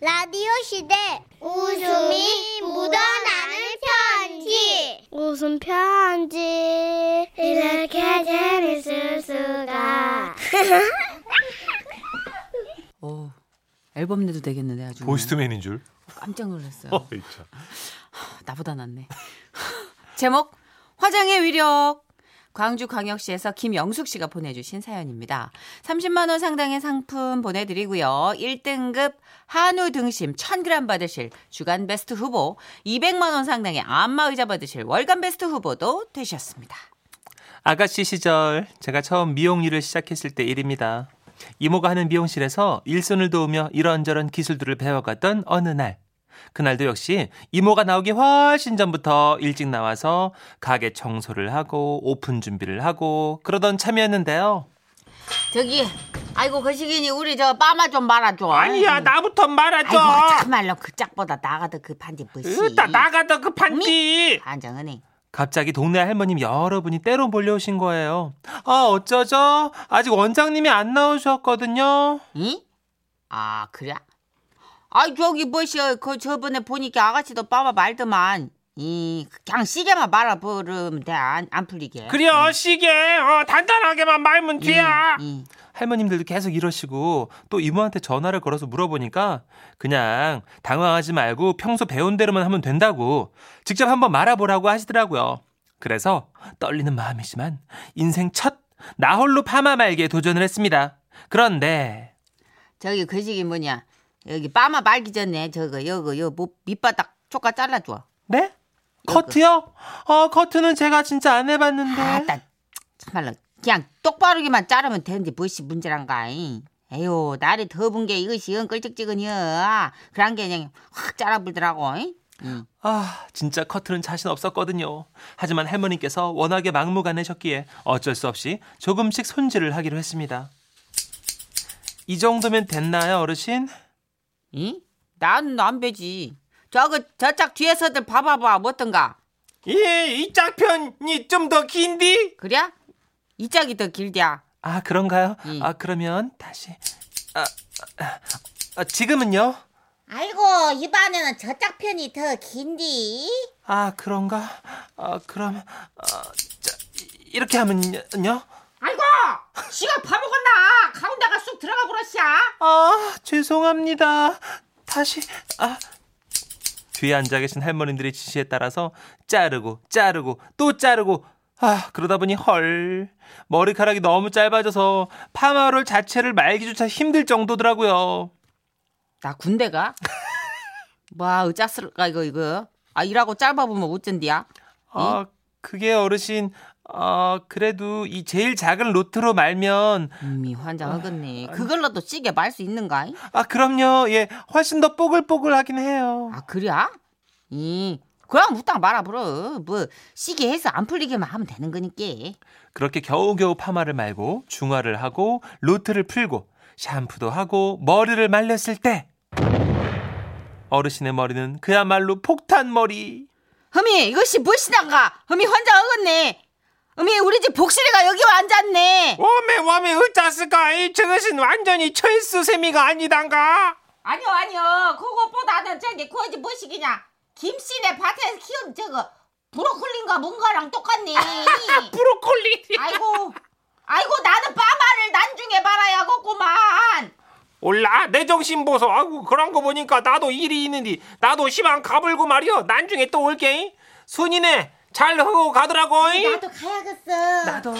라디오 시대 웃음이 묻어나는 편지 웃음 편지 이렇게 재밌을 수가 오, 앨범 내도 되겠는데 아주. 보이스트맨인 줄. 깜짝 놀랐어요. 어. 나보다 낫네. 제목 화장의 위력. 광주광역시에서 김영숙 씨가 보내주신 사연입니다. 30만 원 상당의 상품 보내드리고요. 1등급 한우 등심 1000g 받으실 주간 베스트 후보, 200만 원 상당의 안마의자 받으실 월간 베스트 후보도 되셨습니다. 아가씨 시절 제가 처음 미용 일을 시작했을 때 일입니다. 이모가 하는 미용실에서 일손을 도우며 이런저런 기술들을 배워갔던 어느 날. 그날도 역시 이모가 나오기 훨씬 전부터 일찍 나와서 가게 청소를 하고 오픈 준비를 하고 그러던 참이었는데요. 저기, 아이고 그 시기니 우리 저 빠마 좀 말아줘. 아니야 나부터. 아이고 참말로 그 짝보다 나가더 급한지 뭐시. 으따 나가다 급한디. 안정은이. 갑자기 동네 할머님 여러분이 때로 몰려오신 거예요. 아 어쩌죠? 아직 원장님이 안 나오셨거든요. 응? 아 그래? 아이 저기 뭐시여 그 저번에 보니까 아가씨도 빠마 말더만 이 그냥 시계만 말아 버리면 돼안 안 풀리게 그래요 시계 어, 단단하게만 말면 이, 돼야. 이. 할머님들도 계속 이러시고 또 이모한테 전화를 걸어서 물어보니까 그냥 당황하지 말고 평소 배운 대로만 하면 된다고 직접 한번 말아보라고 하시더라고요. 그래서 떨리는 마음이지만 인생 첫 나홀로 파마 말기에 도전을 했습니다. 그런데 저기 그 시기 뭐냐 여기 빠마 말기 전에 저거 여거 요 뭐, 밑바닥 조까 잘라줘 네? 커트요? 어 커트는 제가 진짜 안 해봤는데. 아따 참말로 그냥 똑바르게만 자르면 되는데 무엇이 문제란가 이. 에휴 날이 더운 게 이것이 영 끌찍지근이여 그런 게 그냥 확 잘라불더라고 이. 응. 아, 진짜 커트는 자신 없었거든요. 하지만 할머니께서 워낙에 막무가내셨기에 어쩔 수 없이 조금씩 손질을 하기로 했습니다. 이 정도면 됐나요, 어르신? 이? 나는 안 배지. 저거 저짝 뒤에서들 봐봐봐 뭐던가. 예, 이 짝편이 좀 더 긴디? 그래? 이 짝이 더 길디야. 아, 그런가요? 예. 아, 그러면 다시. 아, 아, 아, 지금은요? 아이고 이번에는 저 짝 편이 더 긴디 아, 그런가? 아, 그럼, 아, 자, 이렇게 하면요? 아이고, 씨가 밥? 가운데가 쑥 들어가 버렸어. 아, 죄송합니다. 다시, 아. 뒤에 앉아 계신 할머님들의 지시에 따라서 자르고, 자르고, 또 자르고, 아, 그러다 보니 헐. 머리카락이 너무 짧아져서 파마롤 자체를 말기조차 힘들 정도더라고요. 나 군대 가? 뭐, 의짜스를까, 이거, 이거. 아, 일하고 짧아보면 어쩐디야? 아, 그게 어르신, 아, 그래도 이 제일 작은 로트로 말면, 이미 환장하겠네. 그걸로도 찌게 말수 있는가? 아, 그럼요. 예, 훨씬 더 뽀글뽀글 하긴 해요. 아, 그래? 이, 그럼 무당 말아 버려. 뭐, 시계 해서 안 풀리게만 하면 되는 거니까. 그렇게 겨우겨우 파마를 말고 중화를 하고 로트를 풀고 샴푸도 하고 머리를 말렸을 때 어르신의 머리는 그야말로 폭탄 머리. 흠이, 이것이 무엇이단가? 흠이 환장하겠네. 흠이, 우리 집 복실이가 여기 와 앉았네. 웜에 웜에 어쩌스까 이 저것은 완전히 철수 세미가 아니단가. 아니요, 아니요. 그것보다는 저기 그지 무엇이기냐. 김씨네 밭에서 키운 저거 브로콜리인가 뭔가랑 똑같네. 브로콜리. 아이고, 아이고 나는 빠마를 난중에 말아야겠구만. 올라 내 정신 보소. 아이고 그런 거 보니까 나도 일이 있는데 나도 시방 가불고 말이여. 난중에 또 올게. 순이네 잘 하고 가더라고. 나도 가야겠어 나도.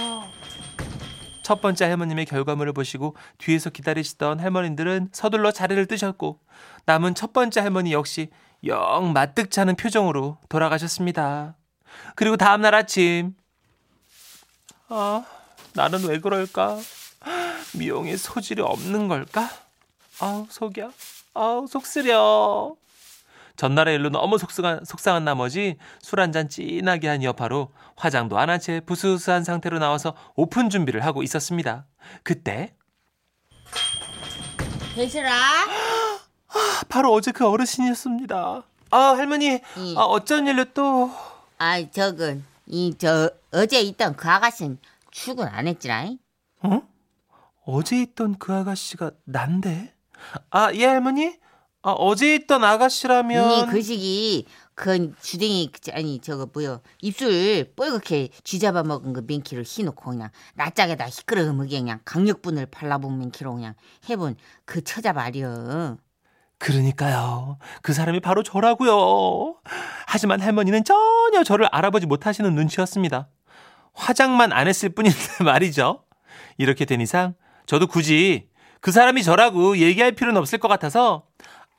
첫 번째 할머님의 결과물을 보시고 뒤에서 기다리시던 할머님들은 서둘러 자리를 뜨셨고 남은 첫 번째 할머니 역시 영 마뜩찮은 표정으로 돌아가셨습니다. 그리고 다음날 아침 아 나는 왜 그럴까? 미용에 소질이 없는 걸까? 아우 속이야 아우 속쓰려 전날의 일로 너무 속상한, 속상한 나머지 술 한 잔 진하게 한 여파로 화장도 안 한 채 부스스한 상태로 나와서 오픈 준비를 하고 있었습니다. 그때 대실아. 바로 어제 그 어르신이었습니다. 아 할머니 이. 아, 어쩐 일로 또 아이 저건 이 저 어제 있던 그 아가씨는 출근 안 했지라. 어? 어제 있던 그 아가씨가 난데? 아 예 할머니? 아, 어제 있던 아가씨라면 니그 시기 그 주댕이 그- 아니 저거 뭐요 입술 뻘겋게 쥐잡아 먹은 그 민키를 희놓고 그냥 낯짝에다 희끄러움하게 그냥 강력분을 발라본 민키로 그냥 해본 그 처자 말이여 그러니까요. 그 사람이 바로 저라고요. 하지만 할머니는 전혀 저를 알아보지 못하시는 눈치였습니다. 화장만 안 했을 뿐인데 말이죠. 이렇게 된 이상 저도 굳이 그 사람이 저라고 얘기할 필요는 없을 것 같아서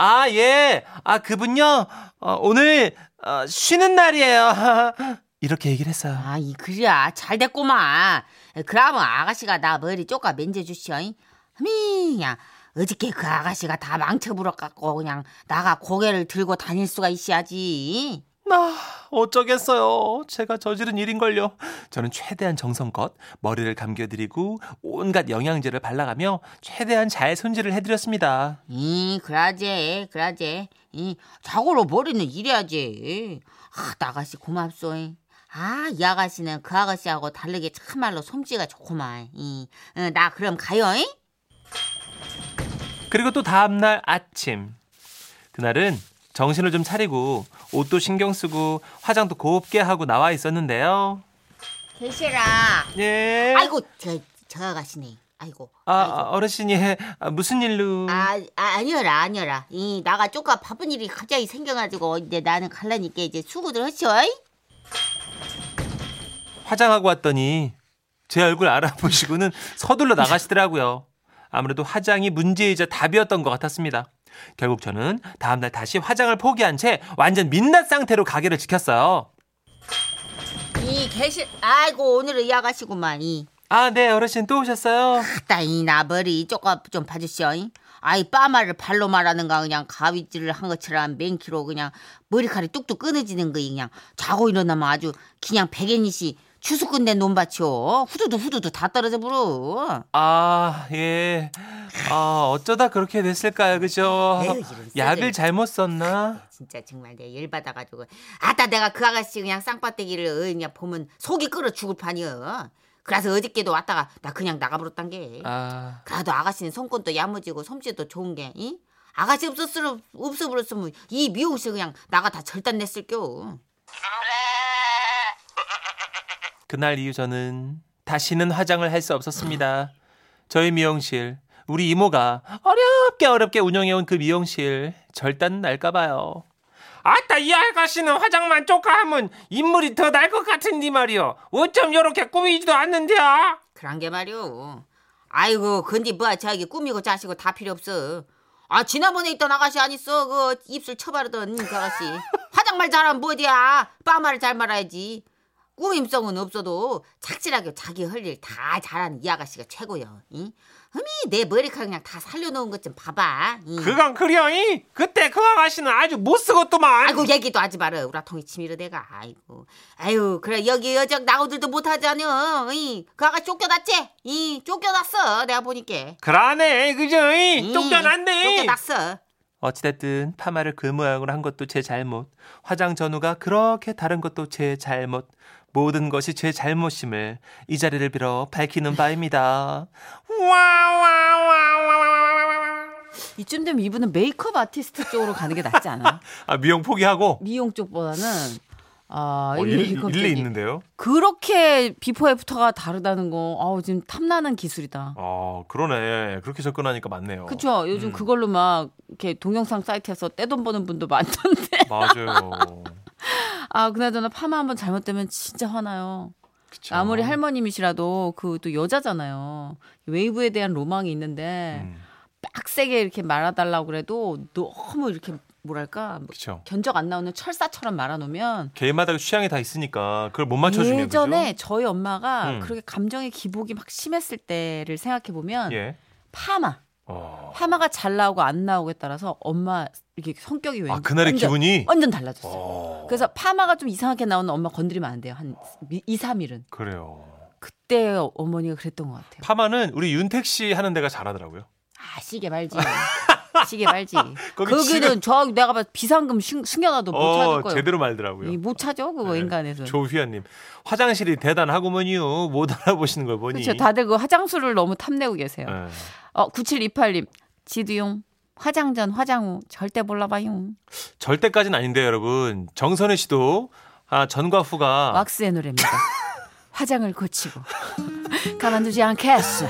아, 예. 아, 그분요. 어, 오늘 어, 쉬는 날이에요. 이렇게 얘기를 했어요. 아 이 그래야 잘 됐구만 그러면 아가씨가 나 머리 쪼까 맨져 주시오 미 그냥 어저께 그 아가씨가 다 망쳐불어갖고 그냥 나가 고개를 들고 다닐 수가 있어야지 나 어쩌겠어요. 제가 저지른 일인걸요. 저는 최대한 정성껏 머리를 감겨드리고 온갖 영양제를 발라가며 최대한 잘 손질을 해드렸습니다. 이 그라제 그라제 이 자고로 머리는 이래야지 아 나가씨 고맙소 아 이 아가씨는 그 아가씨하고 다르게 참말로 솜씨가 좋구만 이, 어, 나 그럼 가요 잉? 그리고 또 다음날 아침. 그날은 정신을 좀 차리고 옷도 신경 쓰고 화장도 곱게 하고 나와 있었는데요. 계시라 예. 아이고 저, 저 아가씨네 아이고 아, 아이고. 아, 어르신이 아, 무슨 일로? 아, 아 아 니어라 아니어라 이 나가 쪼까 바쁜 일이 갑자기 생겨가지고 이제 나는 갈라니까 이제 수고들 하시오 화장하고 왔더니 제 얼굴 알아보시고는 서둘러 나가시더라고요. 아무래도 화장이 문제이자 답이었던 것 같았습니다. 결국 저는 다음날 다시 화장을 포기한 채 완전 민낯 상태로 가게를 지켰어요. 이 계실 아이고 오늘은 이 아가씨구만 이 아, 네, 어르신 또 오셨어요? 따이 나 머리 조금 좀 봐주시오. 잉? 아이 빠마를 발로 말하는가 그냥 가위질을 한 것처럼 맨키로 그냥 머리카락이 뚝뚝 끊어지는 거 그냥 자고 일어나면 아주 그냥 백엔이씨 추수 끝낸 논밭이오. 후두두 후두두 다 떨어져 버려. 아, 예. 아, 어쩌다 그렇게 됐을까요, 그죠? 에휴, 이런 약을. 잘못 썼나? 진짜 정말 내가 열받아가지고 아따 내가 그 아가씨 그냥 쌍바떼기를 어, 그냥 보면 속이 끓어 죽을 판이여. 그래서 어저께도 왔다가 나 그냥 나가버렸단 게. 아, 그래도 아가씨는 손권도 야무지고 솜씨도 좋은 게, 이? 아가씨 없었으면, 없어버렸으면 이 미용실 그냥 나가 다 절단 냈을겨. 그날 이후 저는 다시는 화장을 할 수 없었습니다. 저희 미용실, 우리 이모가 어렵게 어렵게 운영해온 그 미용실 절단 날까봐요. 아따 이 아가씨는 화장만 쪼까 하면 인물이 더 날 것 같은데 말이요. 어쩜 이렇게 꾸미지도 않는데요? 그런 게 말이오. 아이고, 근데 뭐야, 저기 꾸미고 짜시고 다 필요 없어. 아, 지난번에 있던 아가씨 아니었어? 그 입술 쳐바르던 그 아가씨. 화장 말 잘하면 뭐디야? 빠마를 잘 말아야지. 꾸밈성은 없어도 착실하게 자기 할 일 다 잘하는 이 아가씨가 최고요. 이? 흠이 내 머리카락 그냥 다 살려놓은 것 좀 봐봐. 이. 그건 그려이. 그때 그 아가씨는 아주 못 쓰겠더만. 아이고 얘기도 하지 마라 우라통이 치밀어 내가 아이고 아유 그래 여기 여적 나오들도 못하잖여 이 그 아가 쫓겨났지 이 쫓겨났어 내가 보니까 그러네, 그죠? 이, 쫓겨났어 어찌됐든 파마를 그 모양으로 한 것도 제 잘못, 화장 전후가 그렇게 다른 것도 제 잘못, 모든 것이 제 잘못임을 이 자리를 빌어 밝히는 바입니다. 이쯤 되면 이분은 메이크업 아티스트 쪽으로 가는 게 낫지 않아? 아 미용 포기하고 미용 쪽보다는 아 어, 일, 일리 있는데요. 그렇게 비포 애프터가 다르다는 거 아우 지금 탐나는 기술이다. 어 그러네. 그렇게 접근하니까 맞네요. 그쵸? 요즘 음. 그걸로 막 이렇게 동영상 사이트에서 떼돈 버는 분도 많던데. 맞아요. 아 그나저나 파마 한번 잘못되면 진짜 화나요. 그쵸. 아무리 할머님이시라도 그 또 여자잖아요. 웨이브에 대한 로망이 있는데 음, 빡세게 이렇게 말아달라고 그래도 너무 이렇게 뭐랄까 뭐 그렇죠. 견적 안 나오는 철사처럼 말아놓으면 개인마다 취향이 다 있으니까 그걸 못 맞춰주면 예전에 저희 엄마가 음. 그렇게 감정의 기복이 막 심했을 때를 생각해 보면 그죠? 예. 파마 어. 파마가 잘 나오고 안 나오고에 따라서 엄마 이렇게 성격이 왜 아 그날의 완전, 기분이. 완전 달라졌어요. 어. 그래서 파마가 좀 이상하게 나오는 엄마 건드리면 안 돼요. 한 2, 3일은. 그래요. 그때 어머니가 그랬던 것 같아요. 파마는 우리 윤택 씨 하는 데가 잘하더라고요. 아 시계 말지. 시계 말지. 거기 거기는 저 내가 봐 비상금 숨- 숨겨놔도 못 찾을 어, 거예요. 제대로 말더라고요. 이못 찾아 그거 네. 인간에서. 조휘아님 화장실이 대단하구먼요. 못 알아보시는 걸 보니. 그렇죠. 다들 그 화장술을 너무 탐내고 계세요. 네. 어 9728님 지두용 화장 전 화장 후 절대 몰라봐요. 절대까지는 아닌데요, 여러분. 정선혜 씨도 아, 전과 후가 왁스의 노래입니다. 화장을 고치고 가만두지 않겠어.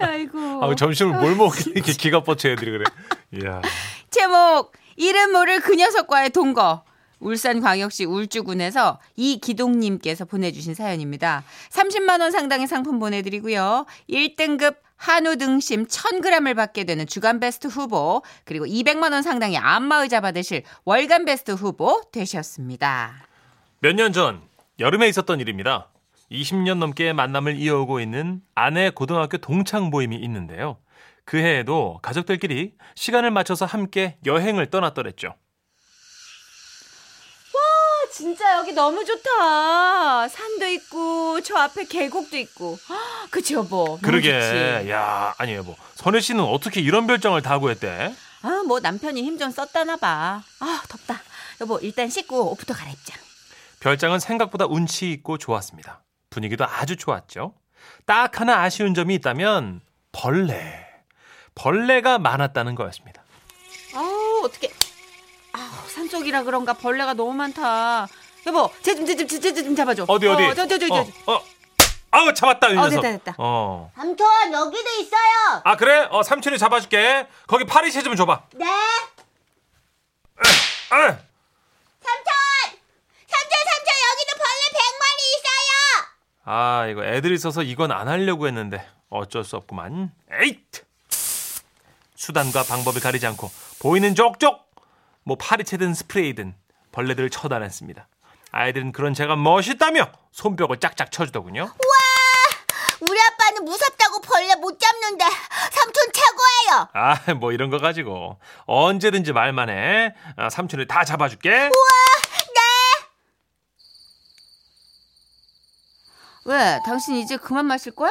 아이고. 아, 점심을 뭘 먹길래 이렇게 기가 뻗쳐 애들이 그래. 이야. 제목 이름 모를 그 녀석과의 동거 울산광역시 울주군에서 이기동님께서 보내주신 사연입니다. 30만 원 상당의 상품 보내드리고요. 1등급 한우 등심 1000g을 받게 되는 주간 베스트 후보 그리고 200만 원 상당의 안마의자 받으실 월간 베스트 후보 되셨습니다. 몇 년 전 여름에 있었던 일입니다. 20년 넘게 만남을 이어오고 있는 아내 고등학교 동창 모임이 있는데요. 그 해에도 가족들끼리 시간을 맞춰서 함께 여행을 떠났더랬죠. 진짜 여기 너무 좋다. 산도 있고 저 앞에 계곡도 있고. 아, 그치 여보. 그러게, 좋지. 야, 아니 여보, 선혜 씨는 어떻게 이런 별장을 다 구했대? 아, 뭐 남편이 힘 좀 썼다나 봐. 아, 덥다. 여보, 일단 씻고 옷부터 갈아입자. 별장은 생각보다 운치 있고 좋았습니다. 분위기도 아주 좋았죠. 딱 하나 아쉬운 점이 있다면 벌레. 벌레가 많았다는 거였습니다. 아우, 어떻게. 아, 산속이라 그런가 벌레가 너무 많다. 여보, 쟤좀 쟤좀쟤좀 잡아줘. 어디 어디? 어, 저, 저, 저, 저. 어, 어. 아우 잡았다 이 어, 녀석. 됐다, 됐다. 어. 삼촌 여기도 있어요 아 그래? 어 삼촌이 잡아줄게. 거기 파리채 좀 줘봐. 네 아, 삼촌 삼촌 삼촌 여기도 벌레 100마리 있어요 아 이거 애들이 있어서 이건 안 하려고 했는데 어쩔 수 없구만. 에잇. 수단과 방법을 가리지 않고 보이는 족족 뭐 파리채든 스프레이든 벌레들을 처단했습니다. 아이들은 그런 제가 멋있다며 손뼉을 짝짝 쳐주더군요. 우리 아빠는 무섭다고 벌레 못 잡는데 삼촌 최고예요 아, 뭐 이런 거 가지고 언제든지 말만 해. 아, 삼촌이 다 잡아줄게. 네 왜? 당신 이제 그만 마실 거야?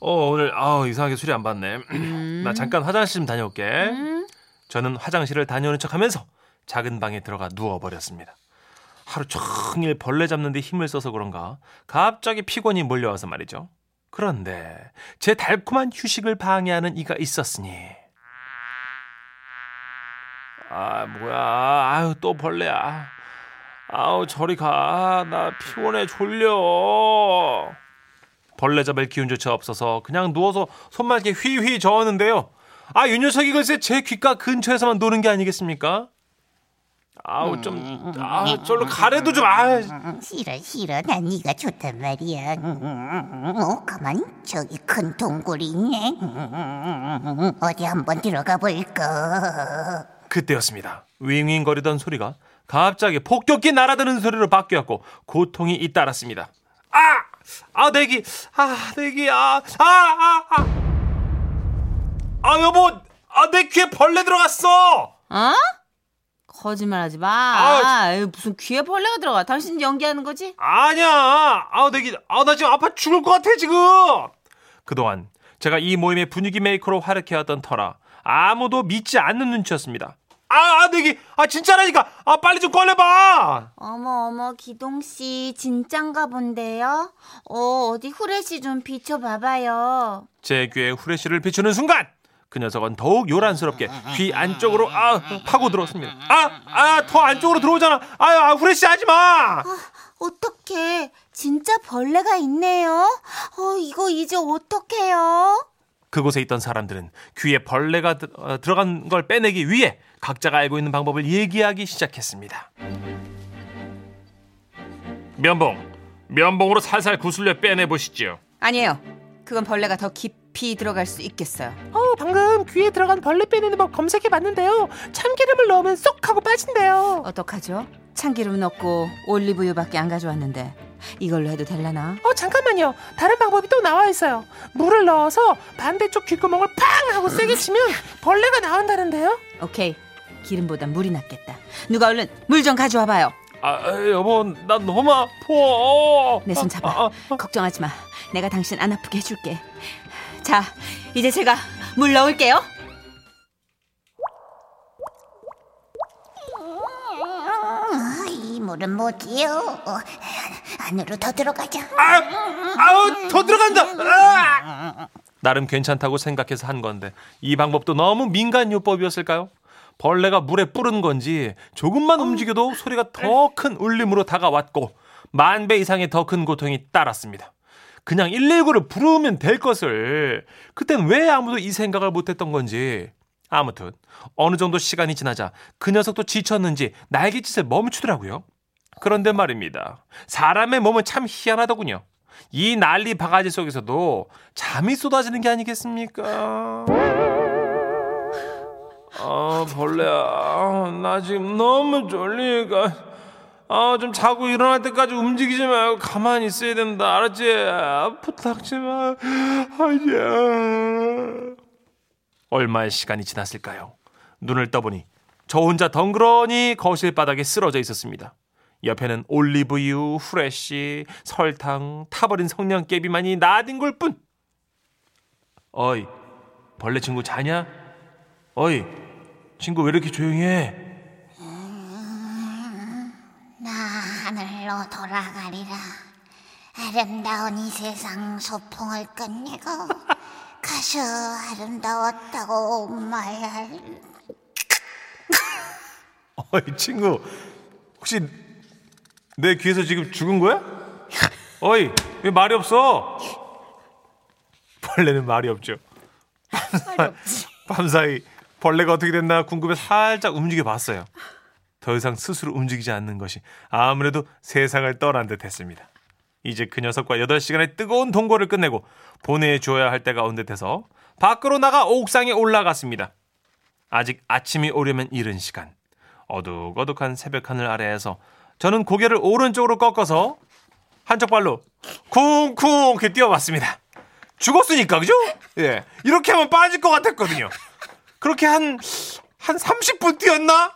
어, 오늘 아 이상하게 술이 안 받네. 나 잠깐 화장실 좀 다녀올게. 음. 저는 화장실을 다녀오는 척하면서 작은 방에 들어가 누워 버렸습니다. 하루 종일 벌레 잡는데 힘을 써서 그런가 갑자기 피곤이 몰려와서 말이죠. 그런데 제 달콤한 휴식을 방해하는 이가 있었으니 아 뭐야 아유 또 벌레야 아우 저리 가 나 피곤해 졸려. 벌레 잡을 기운조차 없어서 그냥 누워서 손만 이렇게 휘휘 저었는데요. 아, 이 녀석이 글쎄 제 귓가 근처에서만 노는 게 아니겠습니까? 아우 좀, 아, 절로 가래도 좀, 아, 싫어 싫어. 난 네가 좋단 말이야. 어 가만 저기 큰 동굴이 있네. 어디 한번 들어가 볼까? 그때였습니다. 윙윙거리던 소리가 갑자기 폭격기 날아드는 소리로 바뀌었고 고통이 잇따랐습니다. 아, 아, 내기, 아, 내기, 아, 아, 아, 아, 아, 여보, 아, 내 귀에 벌레 들어갔어. 어? 거짓말하지 마. 아, 아, 무슨 귀에 벌레가 들어가? 당신 연기하는 거지? 아니야. 아, 내 귀, 아, 나 지금 아파 죽을 것 같아 지금. 그동안 제가 이 모임의 분위기 메이커로 활약해왔던 터라 아무도 믿지 않는 눈치였습니다. 아, 아, 내 귀, 아, 진짜라니까. 아, 빨리 좀 꺼내봐. 어머 어머 기동 씨 진짠가 본데요 어 어디 후레쉬 좀 비춰봐봐요 제 귀에 후레쉬를 비추는 순간 그 녀석은 더욱 요란스럽게 귀 안쪽으로 아 파고 들어왔습니다. 아 아 더 안쪽으로 들어오잖아. 아유 아, 후레쉬 하지 마. 어떡해 진짜 벌레가 있네요 어 이거 이제 어떡해요 그곳에 있던 사람들은 귀에 벌레가 들- 어, 들어간 걸 빼내기 위해 각자가 알고 있는 방법을 얘기하기 시작했습니다. 면봉, 면봉으로 살살 구슬려 빼내 보시죠. 아니에요. 그건 벌레가 더 깊이 들어갈 수 있겠어요. 어, 방금 귀에 들어간 벌레 빼내는 법 검색해 봤는데요. 참기름을 넣으면 쏙 하고 빠진대요. 어떡하죠? 참기름 넣고 올리브유밖에 안 가져왔는데 이걸로 해도 될라나? 어, 잠깐만요. 다른 방법이 또 나와 있어요. 물을 넣어서 반대쪽 귓구멍을 팡 하고 세게 치면 벌레가 나온다는데요. 오케이. 기름보다 물이 낫겠다. 누가 얼른 물 좀 가져와 봐요. 아 여보 나 너무 아파. 내 손 잡아. 아, 아, 걱정하지 마. 내가 당신 안 아프게 해줄게. 자, 이제 제가 물 넣을게요. 물은 뭐지요? 어, 안으로 더 들어가자. 아, 아우 더 들어간다. 아! 나름 괜찮다고 생각해서 한 건데 이 방법도 너무 민간 요법이었을까요? 벌레가 물에 뿌른 건지 조금만 움직여도 소리가 더 큰 울림으로 다가왔고 만 배 이상의 더 큰 고통이 따랐습니다. 그냥 119를 부르면 될 것을 그땐 왜 아무도 이 생각을 못했던 건지 아무튼 어느 정도 시간이 지나자 그 녀석도 지쳤는지 날개짓을 멈추더라고요. 그런데 말입니다. 사람의 몸은 참 희한하더군요. 이 난리 바가지 속에서도 잠이 쏟아지는 게 아니겠습니까? 아, 벌레야. 나 지금 너무 졸리니까. 아, 좀 자고 일어날 때까지 움직이지 말고 가만히 있어야 된다. 알았지? 아, 부탁 좀 하자. 얼마의 시간이 지났을까요? 눈을 떠보니 저 혼자 덩그러니 거실 바닥에 쓰러져 있었습니다. 옆에는 올리브유, 후레쉬, 설탕, 타버린 성냥개비만이 나뒹굴 뿐. 어이, 벌레 친구 자냐? 어이, 친구 왜 이렇게 조용해? 나 하늘로 돌아가리라. 아름다운 이 세상 소풍을 끝내고 가서 아름다웠다고 말할. 어이, 친구, 혹시 내 귀에서 지금 죽은 거야? 어이, 왜 말이 없어? 벌레는 말이 없죠. 밤사이 벌레가 어떻게 됐나 궁금해 살짝 움직여 봤어요. 더 이상 스스로 움직이지 않는 것이 아무래도 세상을 떠난 듯 했습니다. 이제 그 녀석과 8시간의 뜨거운 동거를 끝내고 보내줘야 할 때가 온 듯해서 밖으로 나가 옥상에 올라갔습니다. 아직 아침이 오려면 이른 시간. 어둑어둑한 새벽 하늘 아래에서 저는 고개를 오른쪽으로 꺾어서 한쪽 발로 쿵쿵 이렇게 뛰어봤습니다. 죽었으니까 그죠? 예. 이렇게 하면 빠질 것 같았거든요. 그렇게 한, 한 30분 뛰었나?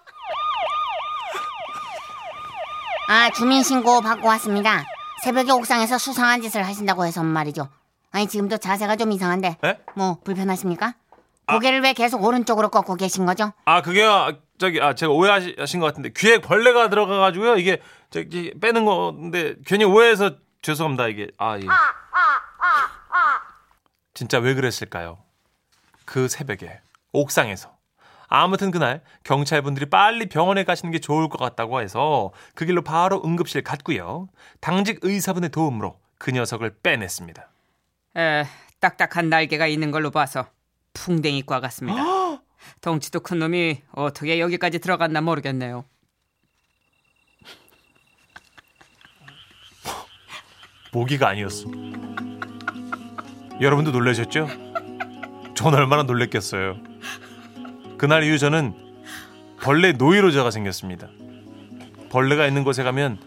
아, 주민신고 받고 왔습니다. 새벽에 옥상에서 수상한 짓을 하신다고 해서 말이죠. 아니, 지금도 자세가 좀 이상한데. 에? 뭐, 불편하십니까? 고개를 왜 계속 오른쪽으로 꺾고 계신 거죠? 아, 그게요. 저기, 아, 제가 오해하신 것 같은데, 귀에 벌레가 들어가가지고요. 이게, 저기, 빼는 건데, 괜히 오해해서 죄송합니다. 이게, 아, 예. 진짜 왜 그랬을까요? 그 새벽에, 옥상에서. 아무튼 그날 경찰분들이 빨리 병원에 가시는 게 좋을 것 같다고 해서 그 길로 바로 응급실 갔고요. 당직 의사분의 도움으로 그 녀석을 빼냈습니다. 에, 딱딱한 날개가 있는 걸로 봐서 풍뎅이과 같습니다. 덩치도 큰 놈이 어떻게 여기까지 들어갔나 모르겠네요. 모기가 아니었어. 여러분도 놀라셨죠? 전 얼마나 놀랬겠어요. 그날 이후 저는 벌레 노이로제가 생겼습니다. 벌레가 있는 곳에 가면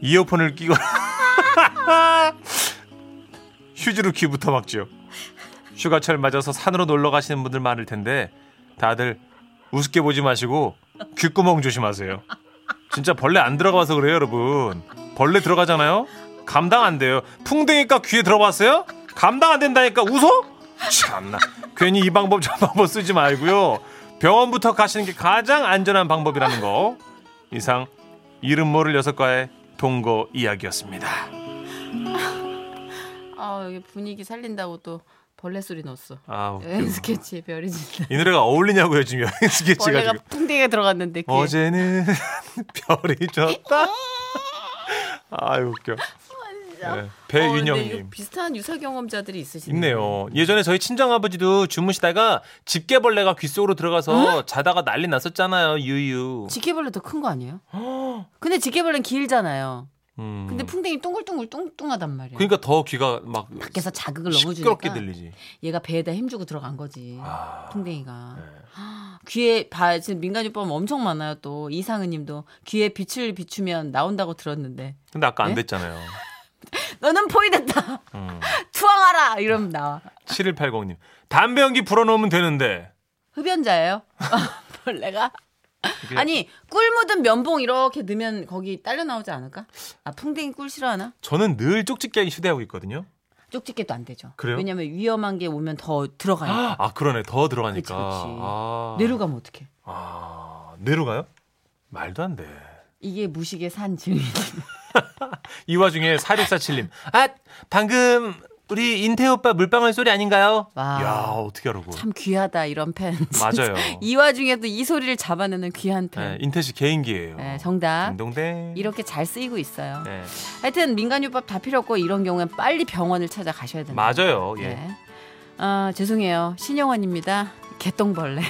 이어폰을 끼고 휴지로 귀부터 막죠. 휴가철 맞아서 산으로 놀러 가시는 분들 많을 텐데 다들 우습게 보지 마시고 귓구멍 조심하세요. 진짜 벌레 안 들어가서 그래요, 여러분. 벌레 들어가잖아요. 감당 안 돼요. 풍뎅이가 귀에 들어봤어요? 감당 안 된다니까 웃어? 참나. 괜히 이 방법 저 방법 쓰지 말고요. 병원부터 가시는 게 가장 안전한 방법이라는 거. 이상 이름 모를 여섯 과의 동거 이야기였습니다. 아 여기 분위기 살린다고 또 벌레 소리 넣었어. 아. 여행 스케치에 별이 진다. 이 노래가 어울리냐고요 지금 여행 스케치가 벌레가 지금. 풍뎅이가 들어갔는데 귀에. 어제는 별이 졌다. 아 웃겨. 네, 어, 배윤영님. 이거 비슷한 유사 경험자들이 있으시네요. 있네요. 예전에 저희 친정 아버지도 주무시다가 집게벌레가 귀 속으로 들어가서 자다가 난리 났었잖아요. 유유. 지게벌레 더 큰 거 아니에요? 근데 지게벌레는 길잖아요. 음. 근데 풍뎅이 둥글둥글 뚱뚱하단 말이에요. 그러니까 더 귀가 막 밖에서 자극을 시끄럽게 넣어주니까 들리지. 얘가 배에다 힘주고 들어간 거지. 아, 풍뎅이가. 네. 귀에 봐 지금 민간요법 엄청 많아요. 또 이상은님도 귀에 빛을 비추면 나온다고 들었는데 근데 아까 안 네? 됐잖아요. 너는 포위됐다. 음. 투항하라 이러면 나와. 7180님. 담배 연기 불어넣으면 되는데. 흡연자예요? 벌레가? 아니 꿀 묻은 면봉 이렇게 넣으면 거기 딸려 나오지 않을까? 아 풍뎅이 꿀 싫어하나? 저는 늘 쪽집게 휴대하고 있거든요. 쪽집게도 안 되죠. 그래요? 왜냐면 위험한 게 오면 더 들어가니까. 아 그러네. 더 들어가니까. 그치, 그치. 아. 내려가면 어떡해? 아, 내려가요? 말도 안 돼. 이게 무식의 산 증인. 이 와중에 4647님. 아, 방금 우리 인태 오빠 물방울 소리 아닌가요? 와. 야, 어떻게 알고. 참 귀하다 이런 팬. 맞아요. 이 와중에도 이 소리를 잡아내는 귀한 팬. 네, 인태 씨 개인기예요. 네, 정답. 딩동댕. 이렇게 잘 쓰이고 있어요. 네. 하여튼 민간요법 다 필요 없고 이런 경우엔 빨리 병원을 찾아가셔야 됩니다. 맞아요. 예. 네. 아, 죄송해요. 신영원입니다. 개똥벌레.